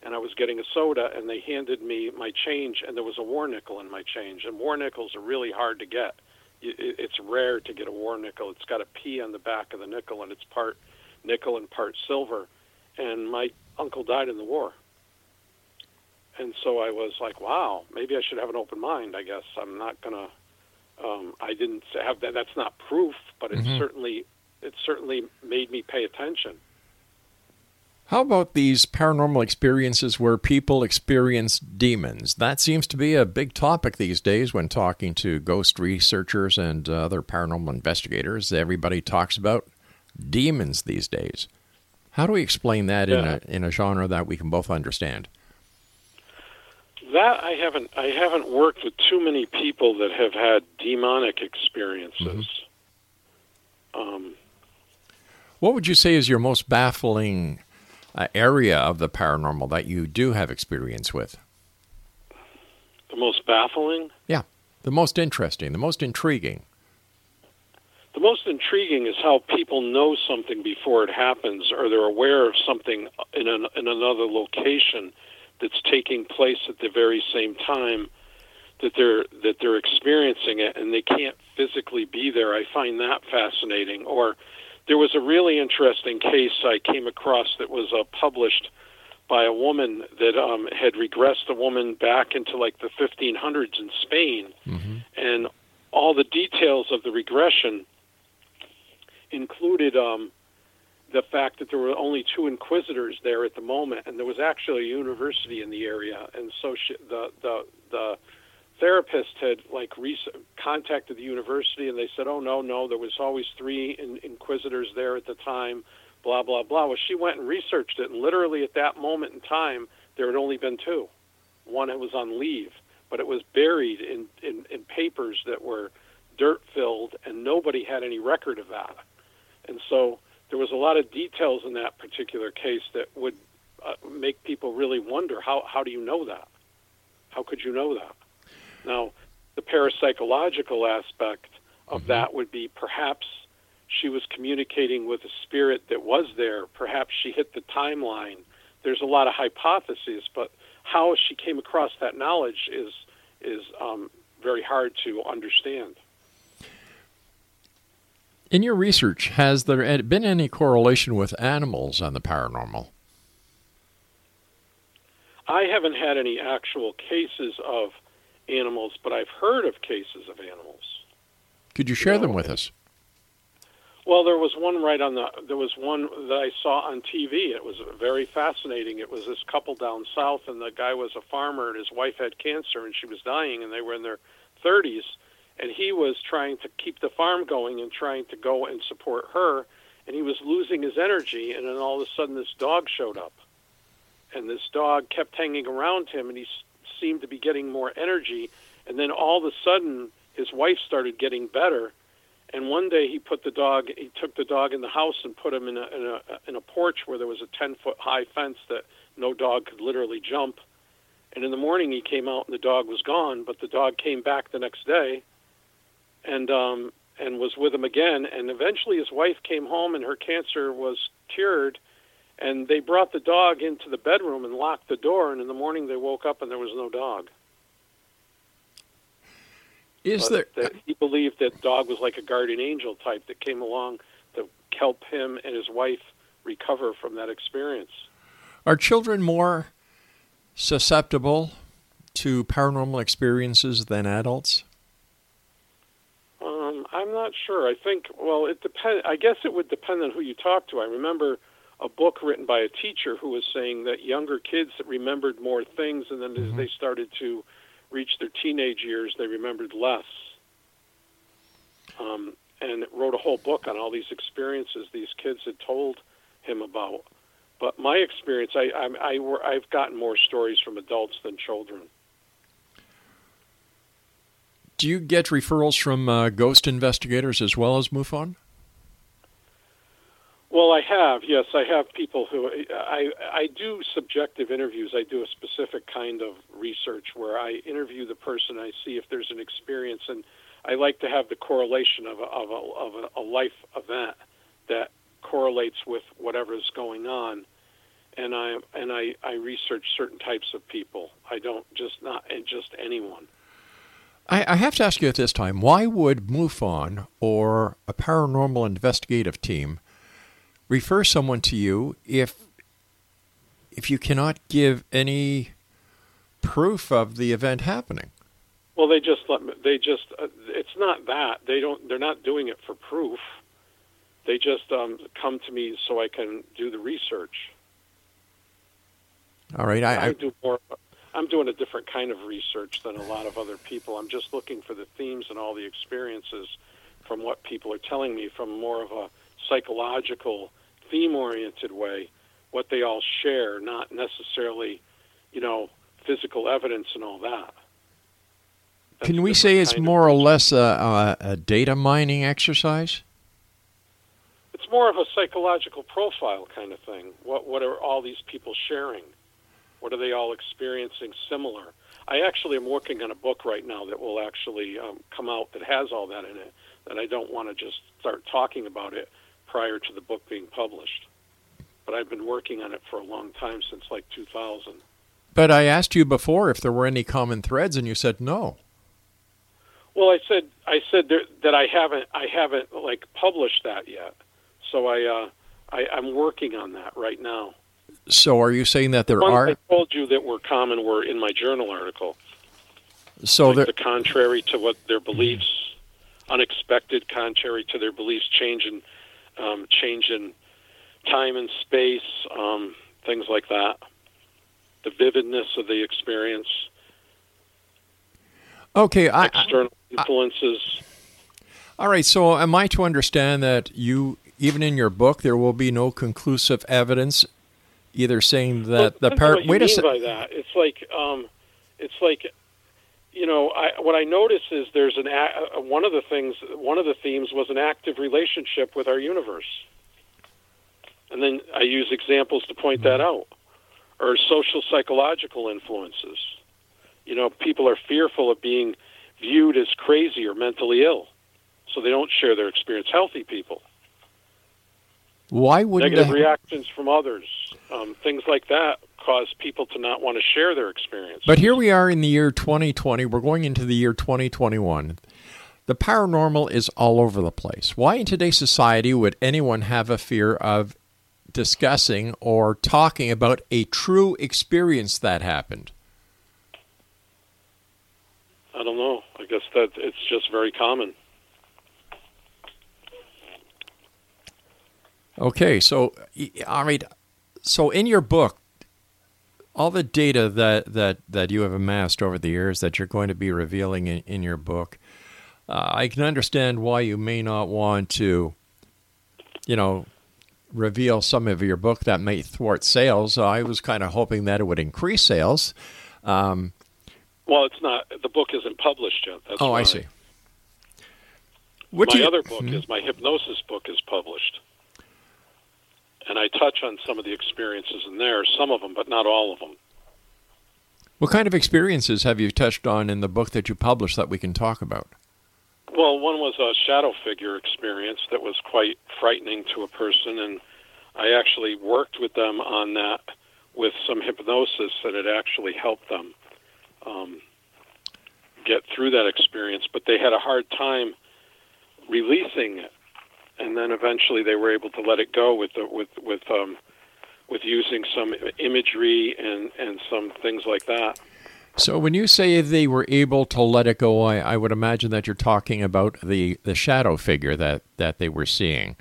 and I was getting a soda, and they handed me my change, and there was a war nickel in my change, and war nickels are really hard to get. It's rare to get a war nickel. It's got a P on the back of the nickel, and it's part nickel and part silver, and my uncle died in the war and so I was like, wow, maybe I should have an open mind. I guess I'm not gonna. Um, I didn't have that. That's not proof, but it mm-hmm. certainly it certainly made me pay attention. How about these paranormal experiences where people experience demons? That seems to be a big topic these days when talking to ghost researchers and other paranormal investigators. Everybody talks about demons these days. How do we explain that yeah. in a in a genre that we can both understand? That I haven't. I haven't worked with too many people that have had demonic experiences. Mm-hmm. Um, what would you say is your most baffling uh, area of the paranormal that you do have experience with? The most baffling? Yeah, the most interesting, the most intriguing. The most intriguing is how people know something before it happens, or they're aware of something in an, in another location that's taking place at the very same time that they're that they're experiencing it and they can't physically be there. I find that fascinating. Or there was a really interesting case I came across that was uh, published by a woman that um, had regressed a woman back into like the 1500s in Spain, mm-hmm. and all the details of the regression included um, the fact that there were only two inquisitors there at the moment, and there was actually a university in the area, and so she, the the the therapist had like re- contacted the university, and they said, "Oh no, no, there was always three in- inquisitors there at the time." Blah blah blah. Well, she went and researched it, and literally at that moment in time, there had only been two. One was on leave, but it was buried in in, in papers that were dirt filled, and nobody had any record of that. And so there was a lot of details in that particular case that would uh, make people really wonder how how do you know that? How could you know that? Now, the parapsychological aspect of mm-hmm. that would be perhaps she was communicating with a spirit that was there. Perhaps she hit the timeline. There's a lot of hypotheses, but how she came across that knowledge is is um, very hard to understand. In your research, has there been any correlation with animals and the paranormal? I haven't had any actual cases of animals, but I've heard of cases of animals. Could you share you know, them with us? Well, there was one right on the. There was one that I saw on TV. It was very fascinating. It was this couple down south, and the guy was a farmer, and his wife had cancer, and she was dying, and they were in their 30s and he was trying to keep the farm going and trying to go and support her and he was losing his energy and then all of a sudden this dog showed up and this dog kept hanging around him and he seemed to be getting more energy and then all of a sudden his wife started getting better, and one day he put the dog. He took the dog in the house and put him in a in a, in a porch where there was a ten foot high fence that no dog could literally jump. And in the morning he came out and the dog was gone, but the dog came back the next day, and um, and was with him again. And eventually his wife came home and her cancer was cured. And they brought the dog into the bedroom and locked the door. And in the morning they woke up and there was no dog. Is there? That he believed that dog was like a guardian angel type that came along to help him and his wife recover from that experience. Are children more susceptible to paranormal experiences than adults? I'm not sure. I think well, it depend. I guess it would depend on who you talk to. I remember a book written by a teacher who was saying that younger kids remembered more things, and then Mhm. as they started to reach their teenage years, they remembered less. Um, and wrote a whole book on all these experiences these kids had told him about. But my experience, I, I, I, I've gotten more stories from adults than children. Do you get referrals from uh, ghost investigators as well as MUFON? Well, I have. Yes, I have people who I I do subjective interviews. I do a specific kind of research where I interview the person. I see if there's an experience, and I like to have the correlation of a, of a, of a, life event that correlates with whatever is going on. And I and I, I research certain types of people. I don't just not and just anyone. I, I have to ask you at this time why would MUFON or a paranormal investigative team refer someone to you if if you cannot give any proof of the event happening? Well, they just let me, they just uh, it's not that they don't they're not doing it for proof. They just um, come to me so I can do the research. All right, I, I, I do more. I'm doing a different kind of research than a lot of other people. I'm just looking for the themes and all the experiences from what people are telling me from more of a psychological, theme-oriented way. What they all share, not necessarily, you know, physical evidence and all that. That's can we say it's more or less a, a, a data mining exercise? It's more of a psychological profile kind of thing. What what are all these people sharing? What are they all experiencing similar? I actually am working on a book right now that will actually um, come out that has all that in it. That I don't want to just start talking about it prior to the book being published. But I've been working on it for a long time since like 2000. But I asked you before if there were any common threads, and you said no. Well, I said I said there, that I haven't I haven't like published that yet. So I uh, I I'm working on that right now. So are you saying that there are? I told you that were common were in my journal article. So like there, the contrary to what their beliefs, unexpected, contrary to their beliefs, change in um, change in time and space, um, things like that. The vividness of the experience, okay. I, I- external influences. all right. So am I to understand that you, even in your book, there will be no conclusive evidence, either saying Well, that the depends on par- wait a mean sec- by that. It's like um, it's like you know I, what I notice is there's an a, uh, one of the things one of the themes was an active relationship with our universe, and then I use examples to point that out, or social psychological influences. You know, people are fearful of being viewed as crazy or mentally ill, so they don't share their experience. Healthy people Why wouldn't negative the- reactions from others, um, things like that, cause people to not want to share their experience. But here we are in the year 2020. We're going into the year 2021. The paranormal is all over the place. Why in today's society would anyone have a fear of discussing or talking about a true experience that happened? I don't know. I guess that it's just very common. Okay, so all right. So in your book, all the data that that that you have amassed over the years that you're going to be revealing in, in your book, uh, I can understand why you may not want to, you know, reveal some of your book that may thwart sales. I was kind of hoping that it would increase sales. Um, Well, it's not. The book isn't published yet. That's oh, why. I see. What my you- other book is my hypnosis book is published, and I touch on some of the experiences in there, some of them, but not all of them. What kind of experiences have you touched on in the book that you published that we can talk about? Well, one was a shadow figure experience that was quite frightening to a person, and I actually worked with them on that with some hypnosis that had actually helped them um, get through that experience. But they had a hard time releasing it, and then eventually they were able to let it go with the, with with um, with using some imagery and and some things like that. So when you say they were able to let it go, I, I would imagine that you're talking about the, the shadow figure that, that they were seeing.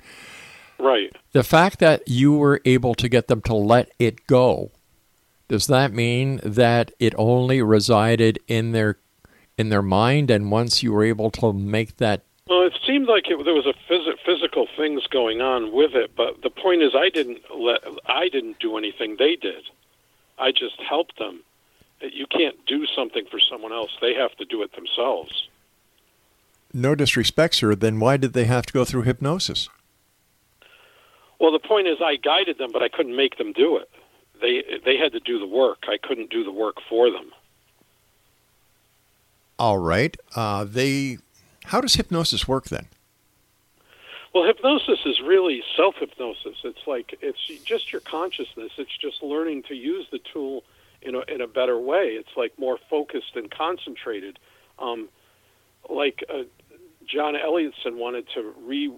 Right. The fact that you were able to get them to let it go, does that mean that it only resided in their in their mind and once you were able to make that Well, it seemed like it, there was a phys- physical things going on with it, but the point is, I didn't let I didn't do anything. They did. I just helped them. You can't do something for someone else; they have to do it themselves. no disrespect, sir, then why did they have to go through hypnosis? Well, the point is, I guided them, but I couldn't make them do it. They they had to do the work. I couldn't do the work for them. All right. Uh, they how does hypnosis work then? Well, hypnosis is really self hypnosis. It's like it's just your consciousness. It's just learning to use the tool in a in a better way. It's like more focused and concentrated. Um, like uh, John Elliotson wanted to re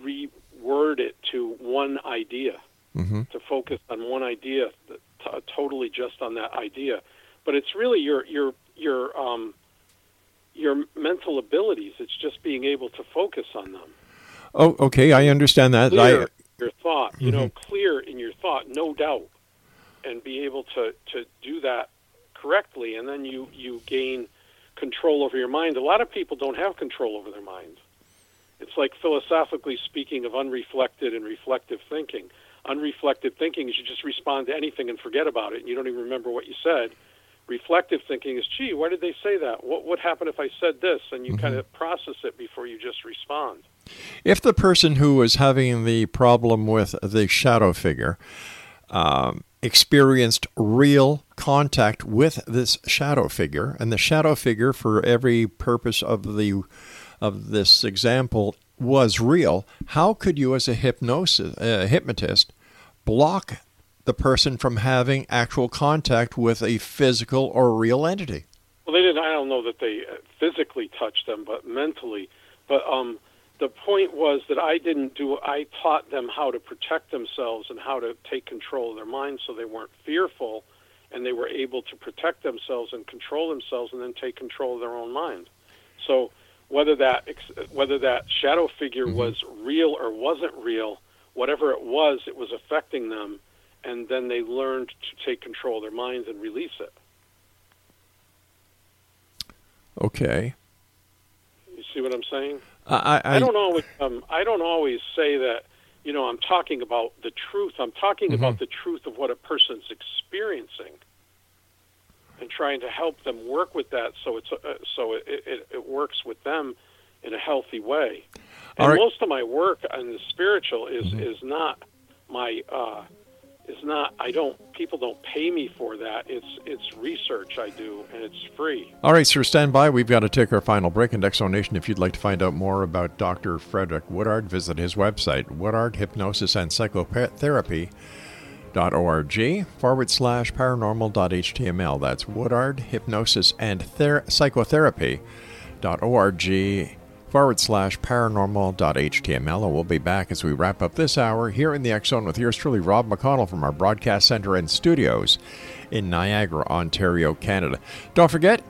reword it to one idea, Mhm. to focus on one idea, t- totally just on that idea. But it's really your your your um, your mental abilities. It's just being able to focus on them Oh, okay, I understand that. clear I, your thought, you know, mm-hmm. clear in your thought, no doubt, and be able to, to do that correctly, and then you, you gain control over your mind. A lot of people don't have control over their mind. It's like philosophically speaking of unreflected and reflective thinking. Unreflected thinking is you just respond to anything and forget about it, and you don't even remember what you said. Reflective thinking is, gee, why did they say that? What would happen if I said this? And you kind of process it before you just respond. If the person who was having the problem with the shadow figure um, experienced real contact with this shadow figure, and the shadow figure, for every purpose of the of this example, was real, how could you, as a hypnosis uh, hypnotist, block the person from having actual contact with a physical or real entity? Well, they didn't. I don't know that they uh, physically touched them, but mentally. But um, the point was that I didn't do. I taught them how to protect themselves and how to take control of their minds, so they weren't fearful, and they were able to protect themselves and control themselves, and then take control of their own mind. So whether that whether that shadow figure was real or wasn't real, whatever it was, it was affecting them, and then they learned to take control of their minds and release it. Okay. You see what I'm saying? I, I, I don't always um, I don't always say that you know I'm talking about the truth. I'm talking about the truth of what a person's experiencing, and trying to help them work with that so it's uh, so it, it, it works with them in a healthy way. And right. most of my work on the spiritual is is not my uh, is not I don't people don't pay me for that. It's it's research I do and it's free. All right, sir, stand by. We've got to take our final break. And X Zone Nation, if you'd like to find out more about Dr. Frederick Woodard, visit his website, Woodard Hypnosis and Psychotherapy. Forward slash paranormal.html. That's Woodard Hypnosis and Ther- org forward slash paranormal.html. And we'll be back as we wrap up this hour here in the Zone with yours truly, Rob McConnell from our broadcast center and studios in Niagara, Ontario, Canada. Don't forget,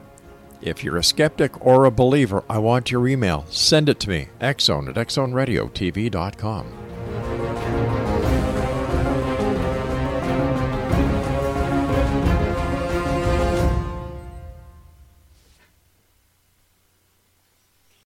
if you're a skeptic or a believer, I want your email. Send it to me, xzone at xzoneradiotv.com.